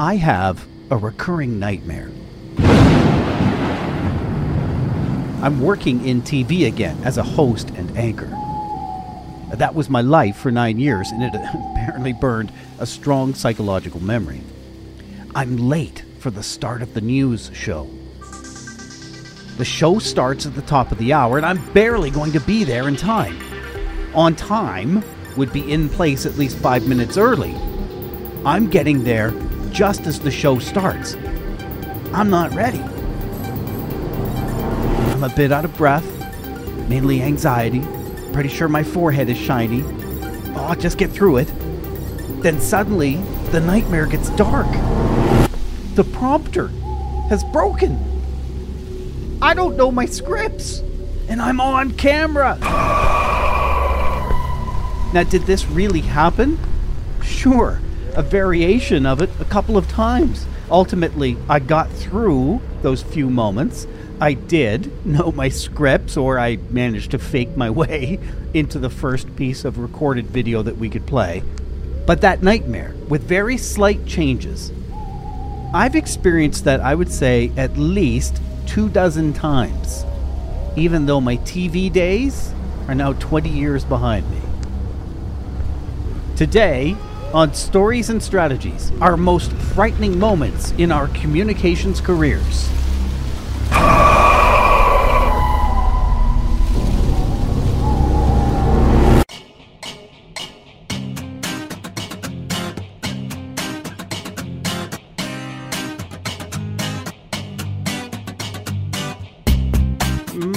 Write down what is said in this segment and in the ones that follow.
I have a recurring nightmare. I'm working in TV again as a host and anchor. That was my life for nine years, and it apparently burned a strong psychological memory. I'm late for the start of the news show. The show starts at the top of the hour, and I'm barely going to be there in time. On time would be in place at least five minutes early. I'm getting there just as the show starts. I'm not ready. I'm a bit out of breath, mainly anxiety. Pretty sure my forehead is shiny. Oh, I'll just get through it. Then suddenly, the nightmare gets dark. The prompter has broken. I don't know my scripts, and I'm on camera. Now, did this really happen? Sure, a variation of it a couple of times. Ultimately, I got through those few moments. I did know my scripts, or I managed to fake my way into the first piece of recorded video that we could play. But that nightmare, with very slight changes, I've experienced that, I would say, at least two dozen times, even though my TV days are now 20 years behind me. Today, on Stories and Strategies, our most frightening moments in our communications careers.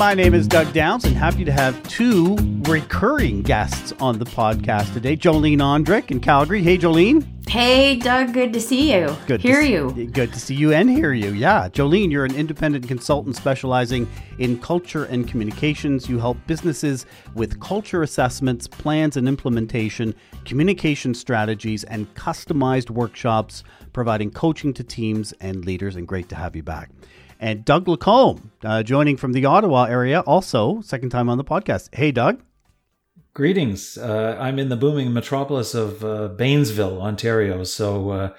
My name is Doug Downs, and happy to have two recurring guests on the podcast today Jolene Ondrick in Calgary. Hey, Jolene. Hey, Doug, good to see you. Good hear to you. See, good to see you and hear you. Yeah. Jolene, you're an independent consultant specializing in culture and communications. You help businesses with culture assessments, plans and implementation, communication strategies, and customized workshops, providing coaching to teams and leaders. And great to have you back. And Doug Lacombe, uh, joining from the Ottawa area, also second time on the podcast. Hey, Doug. Greetings. Uh, I'm in the booming metropolis of uh, Bainsville, Ontario. So, uh,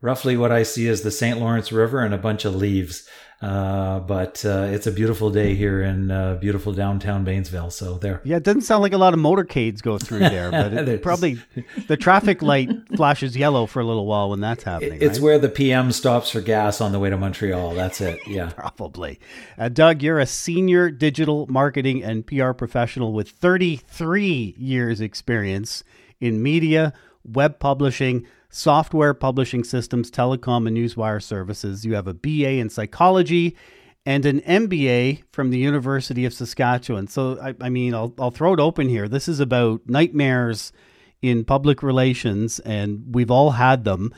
roughly what I see is the St. Lawrence River and a bunch of leaves. Uh, but uh, it's a beautiful day here in uh, beautiful downtown Bainsville. So there. Yeah, it doesn't sound like a lot of motorcades go through there, but it probably the traffic light flashes yellow for a little while when that's happening. It's right? where the PM stops for gas on the way to Montreal. That's it. Yeah, probably. Uh, Doug, you're a senior digital marketing and PR professional with 33 years experience in media, web publishing software publishing systems, telecom, and newswire services. You have a BA in psychology and an MBA from the University of Saskatchewan. So, I, I mean, I'll, I'll throw it open here. This is about nightmares in public relations, and we've all had them.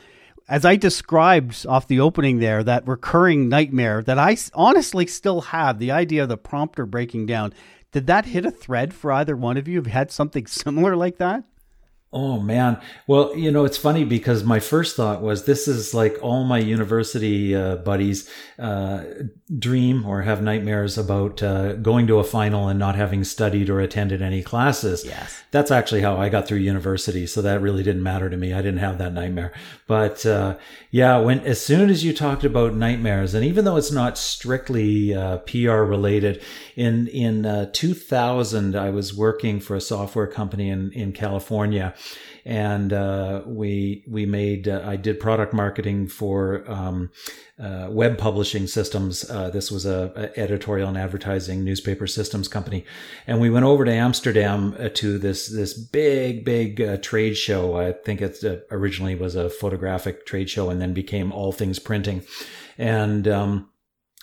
As I described off the opening there, that recurring nightmare that I honestly still have, the idea of the prompter breaking down, did that hit a thread for either one of you? Have had something similar like that? Oh man. Well, you know, it's funny because my first thought was this is like all my university uh, buddies uh, dream or have nightmares about uh, going to a final and not having studied or attended any classes. Yes. That's actually how I got through university. So that really didn't matter to me. I didn't have that nightmare. But uh, yeah, when as soon as you talked about nightmares, and even though it's not strictly uh, PR related, in in uh, 2000 I was working for a software company in in California and uh, we we made uh, I did product marketing for um, uh, web publishing systems. Uh, this was a, a, editorial and advertising newspaper systems company, and we went over to Amsterdam uh, to this this big big uh, trade show. I think it originally was a photographic trade show, and then became all things printing, and um,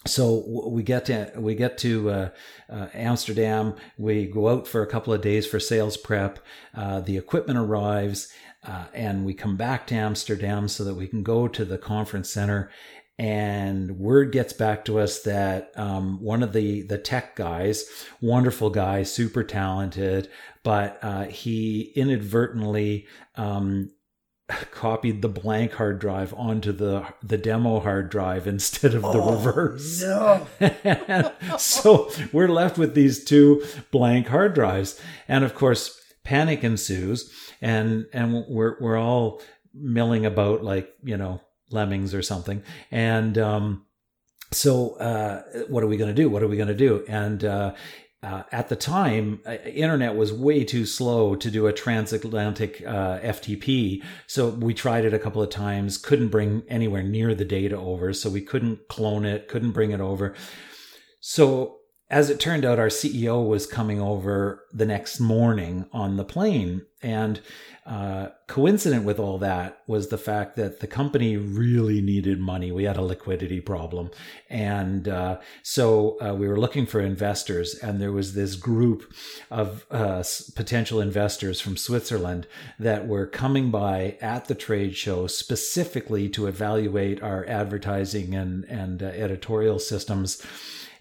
so we get to we get to uh, uh, Amsterdam. We go out for a couple of days for sales prep. Uh, the equipment arrives, uh, and we come back to Amsterdam so that we can go to the conference center. And word gets back to us that um, one of the the tech guys, wonderful guy, super talented, but uh, he inadvertently um, copied the blank hard drive onto the the demo hard drive instead of the oh, reverse. No. so we're left with these two blank hard drives. And of course, panic ensues and and we're we're all milling about like, you know, lemmings or something. And um, so, uh, what are we going to do? What are we going to do? And uh, uh, at the time, uh, internet was way too slow to do a transatlantic uh, FTP. So we tried it a couple of times, couldn't bring anywhere near the data over. So we couldn't clone it, couldn't bring it over. So as it turned out, our CEO was coming over the next morning on the plane. And uh, coincident with all that was the fact that the company really needed money. We had a liquidity problem. And uh, so uh, we were looking for investors, and there was this group of uh, potential investors from Switzerland that were coming by at the trade show specifically to evaluate our advertising and, and uh, editorial systems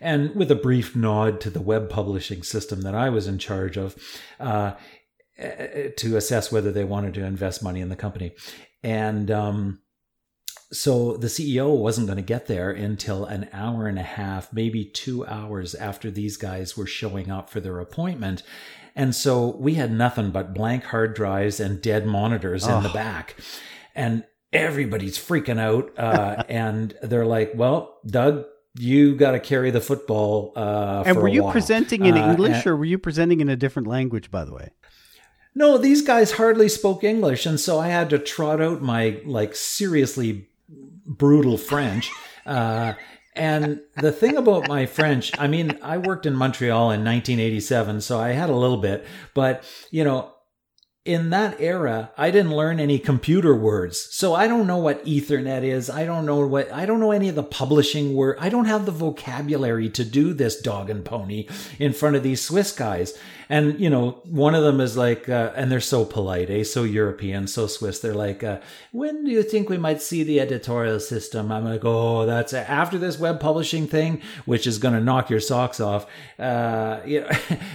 and with a brief nod to the web publishing system that I was in charge of uh, to assess whether they wanted to invest money in the company. And um, so the CEO wasn't going to get there until an hour and a half, maybe two hours after these guys were showing up for their appointment. And so we had nothing but blank hard drives and dead monitors oh. in the back. And everybody's freaking out. Uh, and they're like, well, Doug, you got to carry the football. Uh, and were you while. presenting in uh, English or were you presenting in a different language? By the way, no, these guys hardly spoke English, and so I had to trot out my like seriously brutal French. Uh, and the thing about my French, I mean, I worked in Montreal in 1987, so I had a little bit, but you know, in that era, I didn't learn any computer words. So I don't know what ethernet is. I don't know what, I don't know any of the publishing word. I don't have the vocabulary to do this dog and pony in front of these Swiss guys. And, you know, one of them is like, uh, and they're so polite, eh? So European, so Swiss. They're like, uh, when do you think we might see the editorial system? I'm like, oh, that's after this web publishing thing, which is going to knock your socks off. Uh, you know,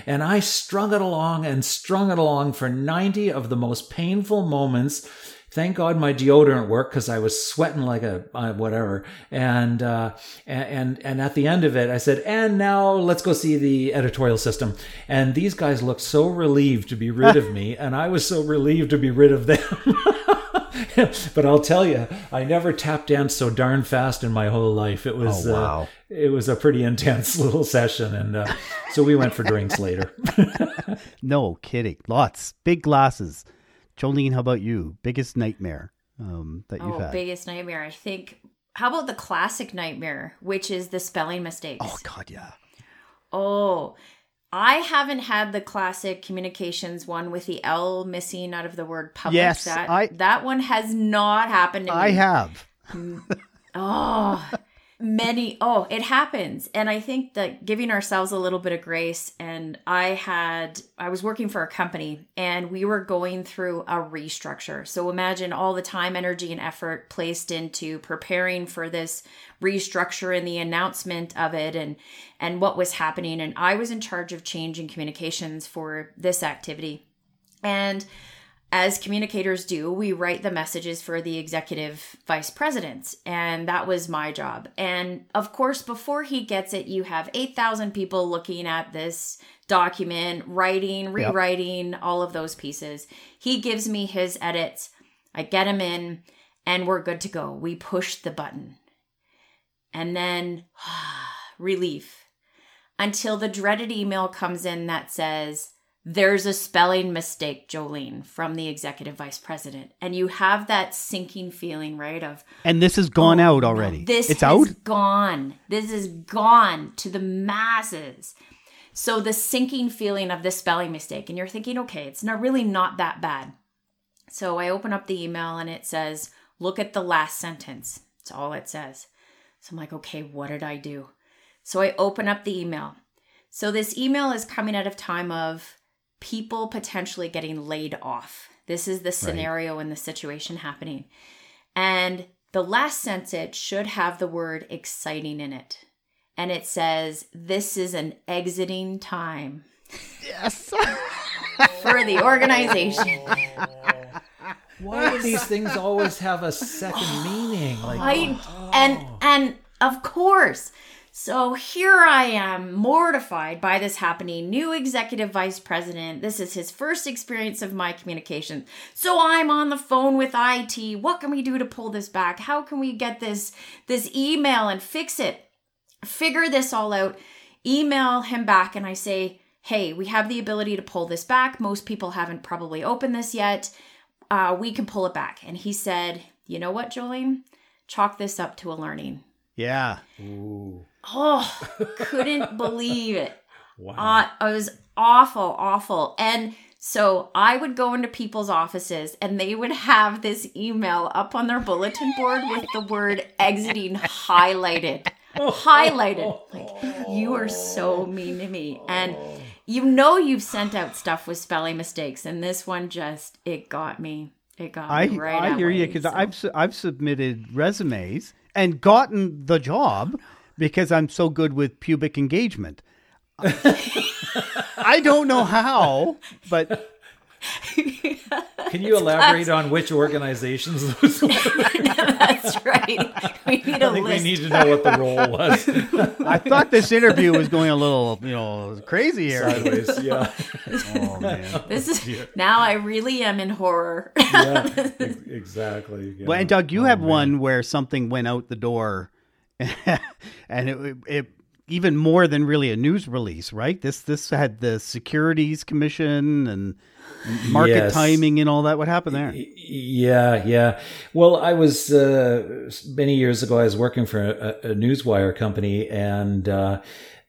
and I strung it along and strung it along for 90 of the most painful moments thank God my deodorant worked because I was sweating like a uh, whatever. And, uh, and and at the end of it, I said, "And now let's go see the editorial system." And these guys looked so relieved to be rid of me, and I was so relieved to be rid of them. but I'll tell you, I never tap danced so darn fast in my whole life. It was oh, wow. Uh, it was a pretty intense little session, and uh, so we went for drinks later. no kidding, lots, big glasses. Jolene, how about you? Biggest nightmare um, that you've oh, had? biggest nightmare. I think. How about the classic nightmare, which is the spelling mistakes? Oh God, yeah. Oh, I haven't had the classic communications one with the L missing out of the word public. Yes, that I, that one has not happened to I me. I have. oh, many oh it happens. And i think that giving ourselves a little bit of grace and i had i was working for a company and we were going through a restructure. So imagine all the time energy and effort placed into preparing for this restructure and the announcement of it and and what was happening. And i was in charge of change and communications for this activity. And as communicators do, we write the messages for the executive vice presidents. And that was my job. And of course, before he gets it, you have 8,000 people looking at this document, writing, rewriting, yep. all of those pieces. He gives me his edits. I get him in, and we're good to go. We push the button. And then relief until the dreaded email comes in that says, there's a spelling mistake, Jolene, from the executive vice president. And you have that sinking feeling, right? Of And this has gone oh, out already. This it's out? gone. This is gone to the masses. So the sinking feeling of this spelling mistake, and you're thinking, okay, it's not really not that bad. So I open up the email and it says, look at the last sentence. It's all it says. So I'm like, okay, what did I do? So I open up the email. So this email is coming out of time of people potentially getting laid off. This is the scenario right. and the situation happening. And the last sentence should have the word exciting in it. And it says, This is an exiting time. Yes. for the organization. Why do these things always have a second meaning? Like, I, oh. and and of course, So here I am, mortified by this happening. New executive vice president. This is his first experience of my communication. So I'm on the phone with IT. What can we do to pull this back? How can we get this this email and fix it? Figure this all out. Email him back and I say, "Hey, we have the ability to pull this back. Most people haven't probably opened this yet. Uh, we can pull it back." And he said, "You know what, Jolene? Chalk this up to a learning." Yeah. Ooh. Oh, couldn't believe it. Wow. Uh, it was awful, awful. And so I would go into people's offices and they would have this email up on their bulletin board with the word exiting highlighted. highlighted. Like, you are so mean to me. And you know you've sent out stuff with spelling mistakes. And this one just, it got me. It got I me right I hear you because so. I've I've submitted resumes and gotten the job because I'm so good with pubic engagement. I don't know how, but Can you elaborate on which organizations those were? That's right. We need a I think we need to know what the role was. I thought this interview was going a little, you know, crazy here. Sideways, yeah. Oh man. This is now I really am in horror. Yeah, exactly. yeah. Well, and Doug, you Oh, have man. one where something went out the door, and it, it even more than really a news release, right? This this had the Securities Commission and market Yes. timing and all that. What happened there? Yeah, yeah. Well, I was uh, many years ago. I was working for a, a newswire company, and uh,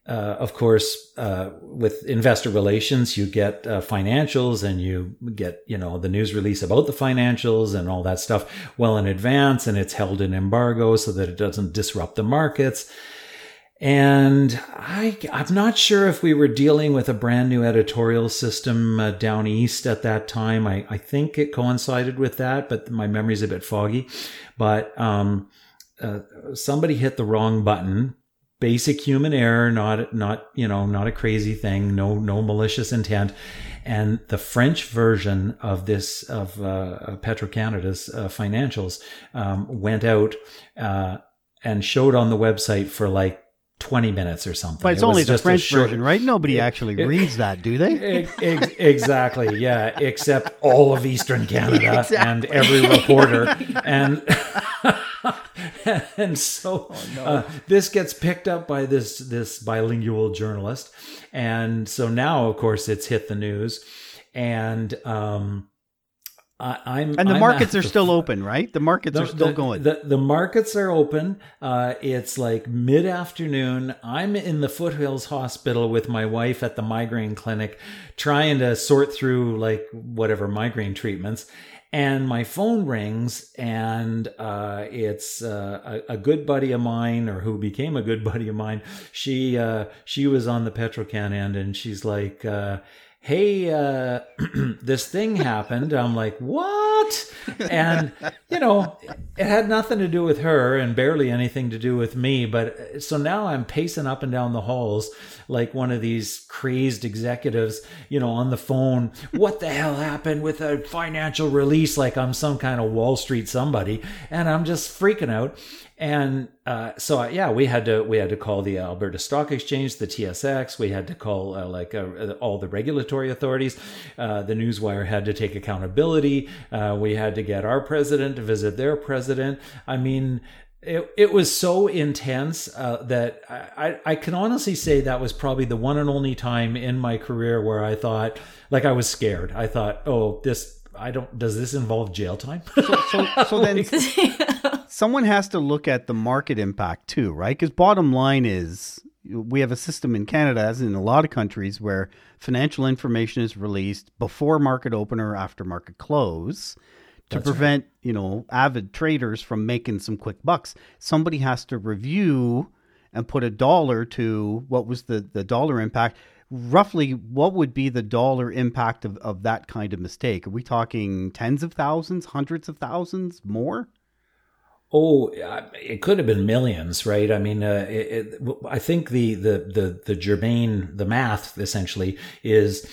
uh, of course, uh, with investor relations, you get uh, financials, and you get you know the news release about the financials and all that stuff well in advance, and it's held in embargo so that it doesn't disrupt the markets. And I, I'm not sure if we were dealing with a brand new editorial system uh, down east at that time. I, I think it coincided with that, but my memory's a bit foggy. But um, uh, somebody hit the wrong button. Basic human error, not not you know not a crazy thing, no no malicious intent, and the French version of this of uh, Petro Canada's uh, financials um, went out uh, and showed on the website for like 20 minutes or something. But it's It only the French short- version, right? Nobody actually it- reads that, do they? Ex- ex- exactly, yeah, except all of Eastern Canada Exactly. and every reporter. And and so Oh, uh, this gets picked up by this this bilingual journalist. And so now, of course, it's hit the news. And um, I, I'm And the I'm markets are the still open, right? The markets are still the, going. The, the markets are open. Uh, it's like mid afternoon. I'm in the Foothills Hospital with my wife at the migraine clinic, trying to sort through like whatever migraine treatments. And my phone rings, and uh, it's uh, a, a good buddy of mine, or who became a good buddy of mine. She uh, she was on the Petrocan end, and she's like, uh, hey, uh, this thing happened. I'm like, what? And, you know, it had nothing to do with her and barely anything to do with me. But uh, so now I'm pacing up and down the halls like one of these crazed executives, you know, on the phone. What the hell happened with a financial release? Like I'm some kind of Wall Street somebody. And I'm just freaking out. And uh, so yeah, we had to we had to call the Alberta Stock Exchange, the TSX. We had to call uh, like uh, all the regulatory authorities. Uh, the Newswire had to take accountability. Uh, we had to get our president to visit their president. I mean. It, it was so intense uh, that I, I can honestly say that was probably the one and only time in my career where I thought, like, I was scared. I thought, oh, this, I don't, does this involve jail time? so, so then someone has to look at the market impact too, right? Because bottom line is we have a system in Canada, as in a lot of countries, where financial information is released before market open or after market close to prevent, you know, avid traders from making some quick bucks. Somebody has to review and put a dollar to what was the, the dollar impact. Roughly, what would be the dollar impact of, of that kind of mistake? Are we talking tens of thousands, hundreds of thousands, more? Oh, it could have been millions, right? I mean, uh, it, it, I think the, the the the germane, the math essentially is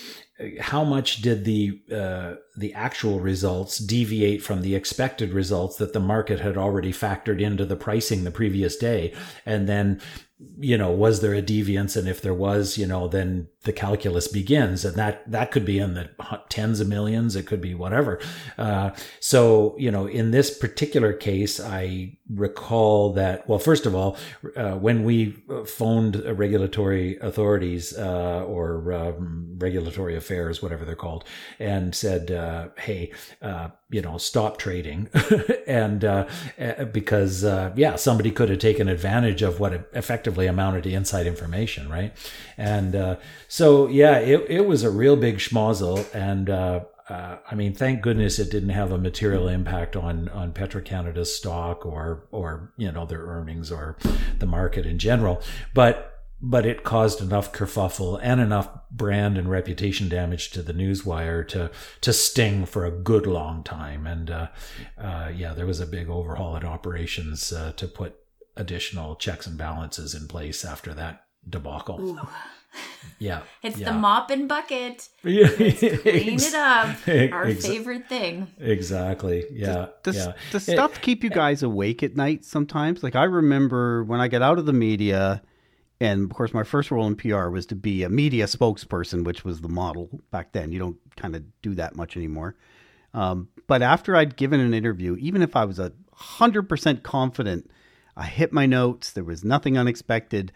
how much did the uh, the actual results deviate from the expected results that the market had already factored into the pricing the previous day, and then you know, was there a deviance? And if there was, you know, then the calculus begins, and that that could be in the tens of millions. It could be whatever. Uh, so, you know, in this particular case, I recall that. Well, first of all, uh, when we phoned regulatory authorities uh, or um, regulatory affairs, whatever they're called, and said, uh, "Hey." You know, stop trading. and uh, uh, because, uh, yeah, somebody could have taken advantage of what effectively amounted to inside information, right? And uh, so, yeah, it, it was a real big schmozzle. And uh, uh, I mean, thank goodness it didn't have a material impact on on Petro-Canada's stock or or you know their earnings or the market in general. But but it caused enough kerfuffle and enough brand and reputation damage to the newswire to to sting for a good long time. And uh, uh, yeah, there was a big overhaul in operations uh, to put additional checks and balances in place after that debacle. Ooh. Yeah, it's yeah. the mop and bucket. Yeah, clean it up. Our Ex- favorite thing. Exactly. Yeah. Does, yeah. does stuff keep you guys awake at night sometimes? Like I remember when I got out of the media and of course, my first role in PR was to be a media spokesperson, which was the model back then. You don't kind of do that much anymore. Um, but after I'd given an interview, even if I was a hundred percent confident, I hit my notes. There was nothing unexpected.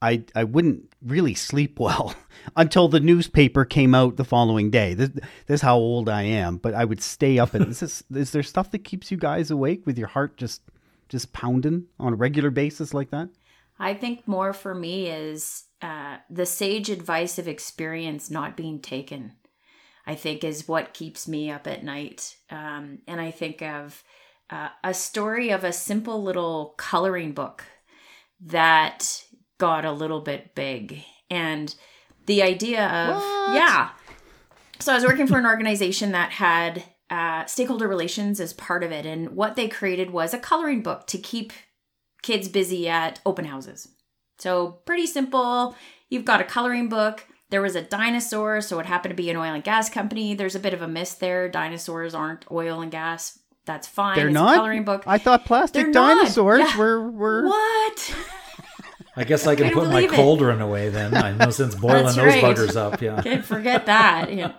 I I wouldn't really sleep well until the newspaper came out the following day. This, this is how old I am. But I would stay up. And is, this, is there stuff that keeps you guys awake with your heart just just pounding on a regular basis like that? I think more for me is uh, the sage advice of experience not being taken. I think is what keeps me up at night. Um, and I think of uh, a story of a simple little coloring book that got a little bit big. And the idea of, what? yeah. So I was working for an organization that had uh, stakeholder relations as part of it. And what they created was a coloring book to keep kids busy at open houses. So, pretty simple. You've got a coloring book. There was a dinosaur, so it happened to be an oil and gas company. There's a bit of a miss there. Dinosaurs aren't oil and gas. That's fine. They're it's not. a coloring book. I thought plastic They're dinosaurs yeah. were were what? I guess I can put my cauldron away then. I know since boiling those buggers up. Yeah. Can't forget that. You know.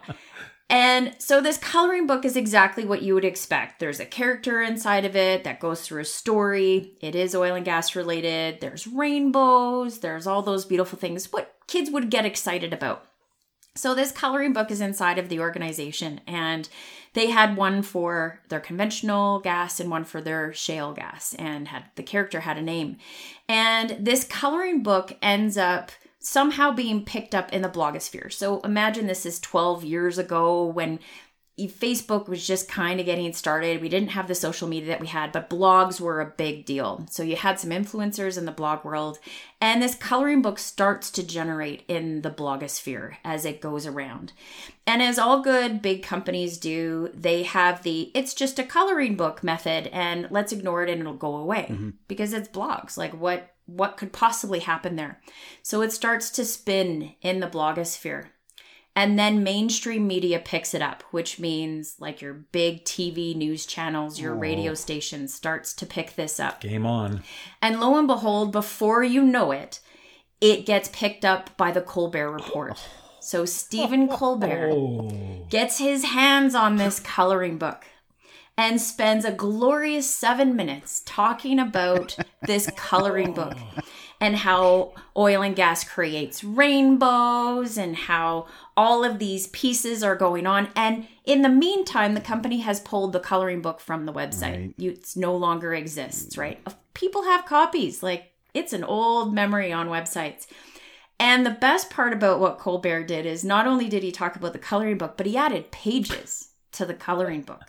And so this coloring book is exactly what you would expect. There's a character inside of it that goes through a story. It is oil and gas related. There's rainbows. There's all those beautiful things what kids would get excited about. So this coloring book is inside of the organization and they had one for their conventional gas and one for their shale gas and had the character had a name. And this coloring book ends up somehow being picked up in the blogosphere. So imagine this is 12 years ago when Facebook was just kind of getting started. We didn't have the social media that we had, but blogs were a big deal. So you had some influencers in the blog world, and this coloring book starts to generate in the blogosphere as it goes around. And as all good big companies do, they have the it's just a coloring book method and let's ignore it and it'll go away mm-hmm. because it's blogs. Like what what could possibly happen there. So it starts to spin in the blogosphere. And then mainstream media picks it up, which means like your big TV news channels, your oh. radio stations starts to pick this up. Game on. And lo and behold, before you know it, it gets picked up by the Colbert Report. So Stephen Colbert oh. gets his hands on this coloring book and spends a glorious seven minutes talking about this coloring book and how oil and gas creates rainbows and how all of these pieces are going on. And in the meantime, the company has pulled the coloring book from the website. Right. it no longer exists, right? People have copies. Like it's an old memory on websites. And the best part about what Colbert did is not only did he talk about the coloring book, but he added pages to the coloring book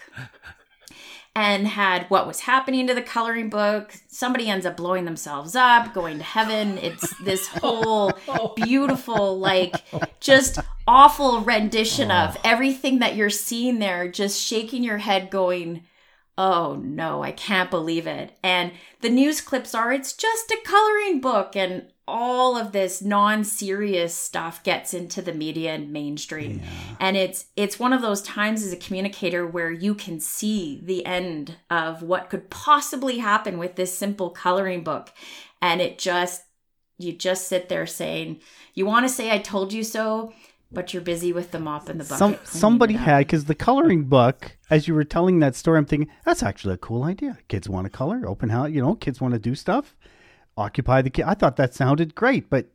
and had what was happening to the coloring book. Somebody ends up blowing themselves up, going to heaven. It's this whole beautiful, like, just awful rendition of oh. everything that you're seeing there, just shaking your head, going, Oh no, I can't believe it. And the news clips are, it's just a coloring book. And all of this non-serious stuff gets into the media and mainstream yeah. and it's it's one of those times as a communicator where you can see the end of what could possibly happen with this simple coloring book and it just you just sit there saying, you want to say, I told you so, but you're busy with the mop and the bucket. Some somebody had because the coloring book, as you were telling that story, I'm thinking that's actually a cool idea. Kids want to color, open house, you know, kids want to do stuff, occupy the kid. I thought that sounded great, but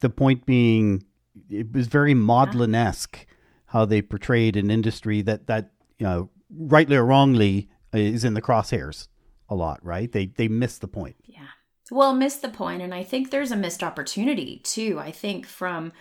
the point being, it was very maudlin esque how they portrayed an industry that that you know, rightly or wrongly, uh, is in the crosshairs a lot. Right? They they missed the point. Yeah. Well, missed the point, and I think there's a missed opportunity too. I think from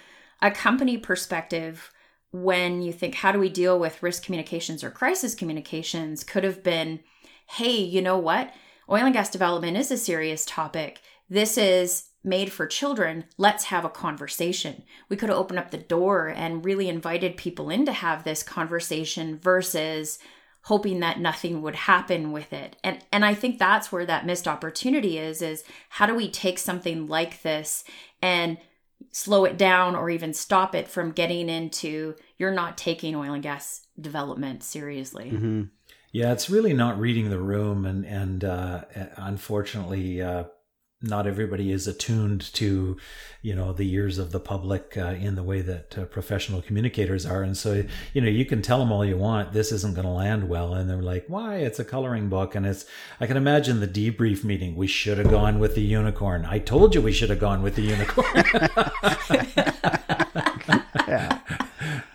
a company perspective, when you think, how do we deal with risk communications or crisis communications, could have been, hey, you know what? Oil and gas development is a serious topic. This is made for children. Let's have a conversation. We could have opened up the door and really invited people in to have this conversation versus hoping that nothing would happen with it. And and I think that's where that missed opportunity is is how do we take something like this and slow it down or even stop it from getting into you're not taking oil and gas development seriously. Mm-hmm. Yeah, it's really not reading the room, and and uh, unfortunately, uh, not everybody is attuned to, you know, the ears of the public uh, in the way that uh, professional communicators are. And so, you know, you can tell them all you want, this isn't going to land well. And they're like, why? It's a coloring book. And it's, I can imagine the debrief meeting. We should have gone with the unicorn. I told you we should have gone with the unicorn. Yeah.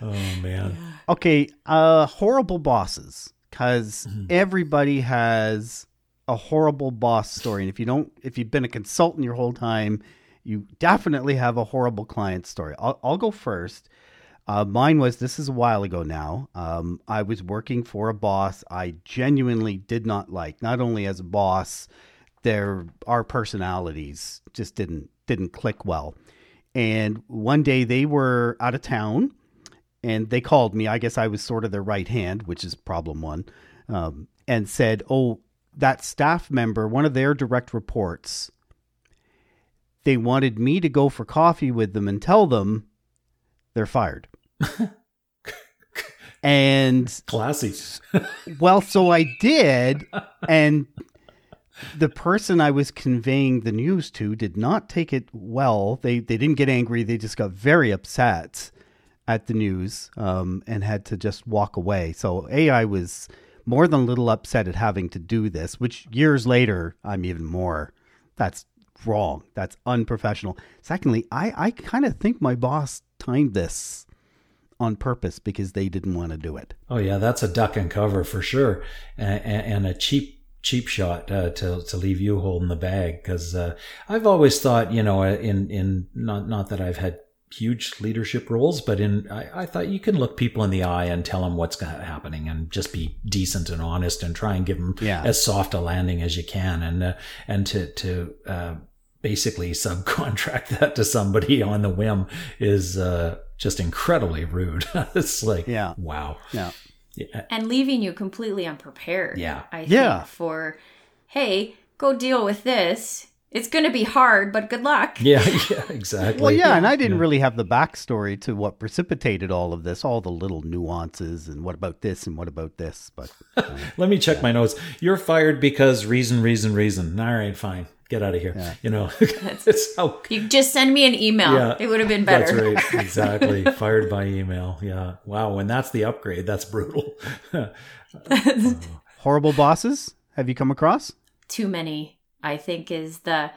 oh, man. Okay, uh horrible bosses because Mhm. everybody has a horrible boss story. And if you don't if you've been a consultant your whole time you definitely have a horrible client story. I'll, I'll go first. Uh, mine was this is a while ago now. Um, i was working for a boss i genuinely did not like. Not only as a boss their our personalities just didn't didn't click well. And one day they were out of town and they called me. I guess I was sort of their right hand, which is problem one, um, and said, "Oh, that staff member, one of their direct reports, they wanted me to go for coffee with them and tell them they're fired." and Classy. well, so I did, and the person I was conveying the news to did not take it well. They they didn't get angry. They just got very upset at the news um, and had to just walk away. So a I was more than a little upset at having to do this. Which years later, I'm even more. That's wrong. That's unprofessional. Secondly, I I kind of think my boss timed this on purpose because they didn't want to do it. Oh yeah, that's a duck and cover for sure, and, and a cheap cheap shot uh, to to leave you holding the bag. Because uh, I've always thought, you know, in in not not that I've had huge leadership roles, but in I, I thought you can look people in the eye and tell them what's happening, and just be decent and honest, and try and give them Yeah. as soft a landing as you can, and uh, and to to uh, basically subcontract that to somebody on the whim is uh, just incredibly rude. it's like, Yeah. wow. Yeah. Yeah. and leaving you completely unprepared. Yeah. I think Yeah. for hey, go deal with this. It's going to be hard, but good luck. Yeah, yeah, exactly. Well, yeah, and I didn't Yeah. really have the backstory to what precipitated all of this, all the little nuances, and what about this and what about this. But uh, Let me check my notes. You're fired because reason, reason, reason. All right, fine. Get out of here. Yeah. You know, it's how. You just send me an email. Yeah, it would have been better. That's right. Exactly. Fired by email. Yeah. Wow. When that's the upgrade, that's brutal. horrible bosses, have you come across? Too many, I think, is the.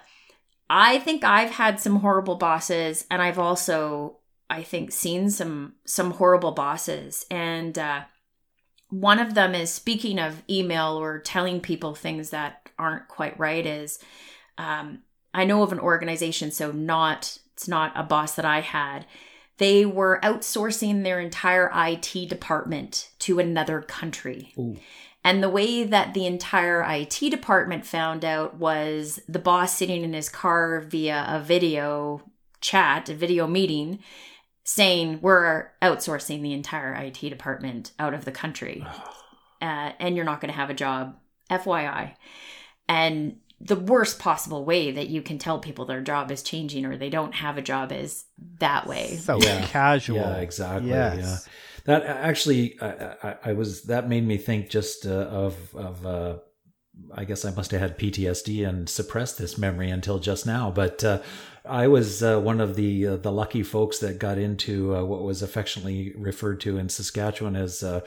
I think I've had some horrible bosses, and I've also, I think, seen some some horrible bosses. And uh, one of them is speaking of email or telling people things that aren't quite right. Is um, I know of an organization, so not it's not a boss that I had. They were outsourcing their entire IT department to another country. Ooh. And the way that the entire IT department found out was the boss sitting in his car via a video chat, a video meeting, saying, We're outsourcing the entire IT department out of the country. Uh, and you're not going to have a job, FYI. And the worst possible way that you can tell people their job is changing or they don't have a job is that way. So Yeah. casual. Yeah, exactly. Yes. Yeah, that actually, I, I, I was that made me think just uh, of of uh, I guess I must have had PTSD and suppressed this memory until just now. But uh, I was uh, one of the uh, the lucky folks that got into uh, what was affectionately referred to in Saskatchewan as uh,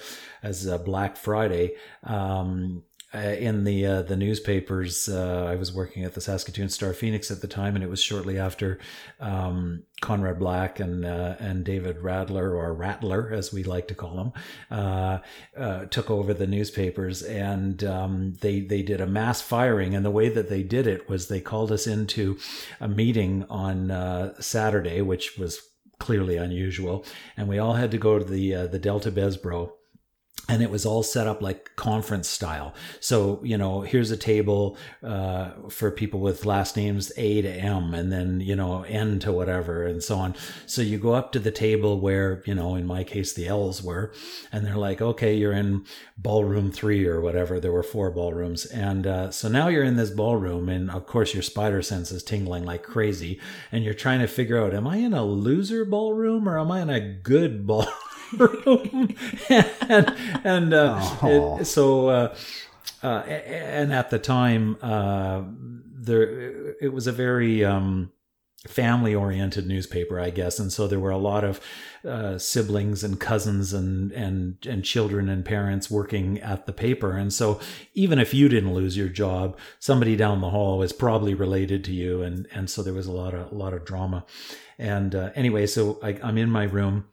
as Black Friday. Um, uh, in the uh, the newspapers. Uh, I was working at the Saskatoon Star Phoenix at the time, and it was shortly after um, Conrad Black and uh, and David Radler or Rattler, as we like to call him, uh, uh, took over the newspapers, and um, they they did a mass firing. And the way that they did it was they called us into a meeting on Saturday, which was clearly unusual, and we all had to go to the the Delta Bessborough and it was all set up like conference style. So, you know, here's a table uh, for people with last names A to M and then, you know, N to whatever and so on. So you go up to the table where, you know, in my case, the L's were, and they're like, okay, you're in ballroom three or whatever. There were four ballrooms. And uh, so now you're in this ballroom, and of course, your spider sense is tingling like crazy. And you're trying to figure out, am I in a loser ballroom or am I in a good ballroom? Room, and, and uh, it, so uh, uh, and at the time uh, there it was a very um, family oriented newspaper, I guess, and so there were a lot of uh, siblings and cousins and and and children and parents working at the paper, and so even if you didn't lose your job, somebody down the hall was probably related to you, and and so there was a lot of a lot of drama, and uh, anyway, so I, I'm in my room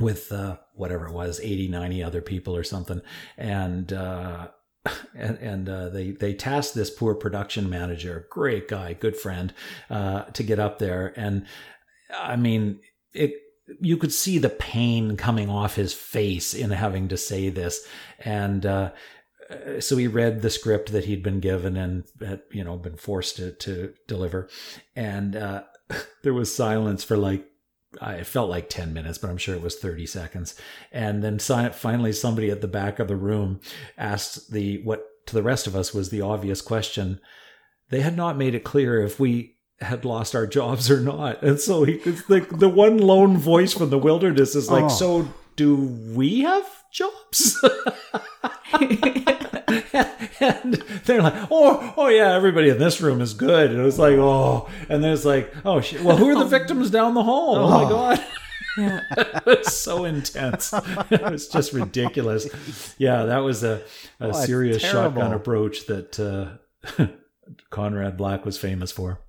with uh, whatever it was 80 90 other people or something. And uh, and, and uh, they they tasked this poor production manager great guy good friend uh, to get up there. And i mean it you could see the pain coming off his face in having to say this. And uh, so he read the script that he'd been given and had, you know been forced to, to deliver. And uh, there was silence for like it felt like 10 minutes, but I'm sure it was 30 seconds. And then finally, somebody at the back of the room asked the what to the rest of us was the obvious question. They had not made it clear if we had lost our jobs or not. And so he, it's like the one lone voice from the wilderness is like, oh. so do we have jobs? and they're like, oh, oh yeah, everybody in this room is good. And it was like, oh, and there's like, oh shit. Well, who are the victims down the hall? Oh, oh my god. Yeah. it was so intense. it was just ridiculous. Yeah, that was a, a oh, serious shotgun approach that uh, Conrad Black was famous for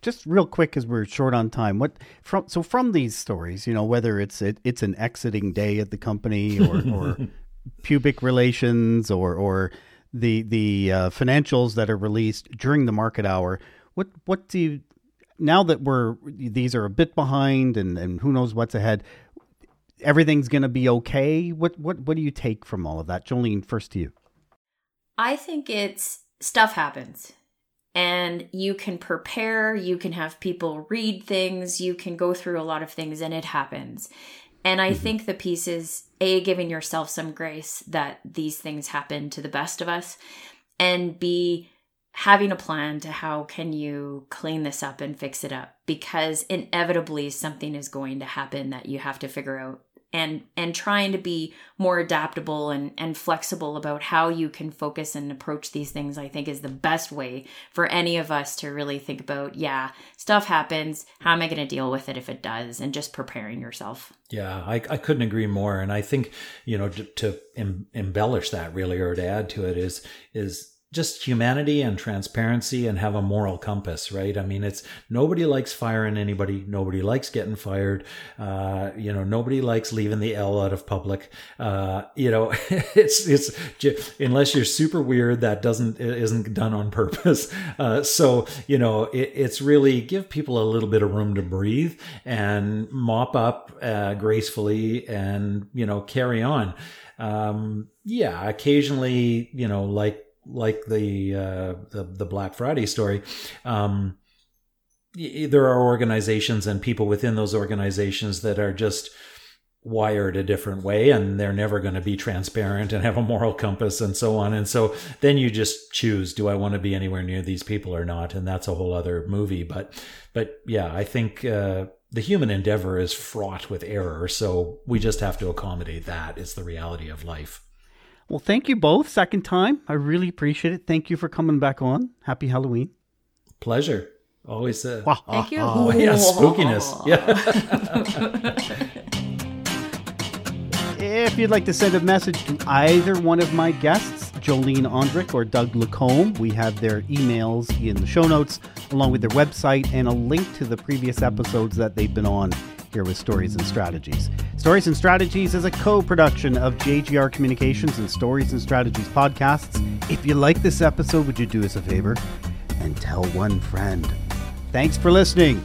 just real quick because we're short on time what from so from these stories you know whether it's it, it's an exiting day at the company or, or pubic relations or or the the uh, financials that are released during the market hour. What what do you now that we're these are a bit behind and and who knows what's ahead? Everything's going to be okay. What what what do you take from all of that, Jolene? First to you. I think it's stuff happens and you can prepare, you can have people read things, you can go through a lot of things, and it happens. And I mm-hmm. think the piece is A, giving yourself some grace that these things happen to the best of us, and B, having a plan to how can you clean this up and fix it up because inevitably something is going to happen that you have to figure out and and trying to be more adaptable and and flexible about how you can focus and approach these things i think is the best way for any of us to really think about yeah stuff happens. How am i going to deal with it if it does? And just preparing yourself. Yeah i, I couldn't agree more. And i think you know to, to em- embellish that really or to add to it is is just humanity and transparency and have a moral compass, right? I mean, it's nobody likes firing anybody. Nobody likes getting fired. Uh, you know, nobody likes leaving the L out of public. Uh, you know, it's, it's unless you're super weird, that doesn't, isn't done on purpose. Uh, so, you know, it, it's really give people a little bit of room to breathe and mop up, uh, gracefully and, you know, carry on. Um, yeah, occasionally, you know, like, like the uh, the, the Black Friday story, um, there are organizations and people within those organizations that are just wired a different way and they're never going to be transparent and have a moral compass and so on. And so then you just choose do i want to be anywhere near these people or not? And that's a whole other movie. But but yeah i think uh, the human endeavor is fraught with error. So we just have to accommodate that it's the reality of life Well, thank you both. Second time. I really appreciate it. Thank you for coming back on. Happy Halloween. Pleasure. Always uh, Wow. Thank you. oh, yeah, spookiness. Yeah. If you'd like to send a message to either one of my guests, Jolene Ondrick or Doug Lacombe, we have their emails in the show notes, along with their website and a link to the previous episodes that they've been on here with Stories and Strategies. Stories and Strategies is a co production of JGR Communications and Stories and Strategies podcasts. If you like this episode, would you do us a favor and tell one friend? Thanks for listening.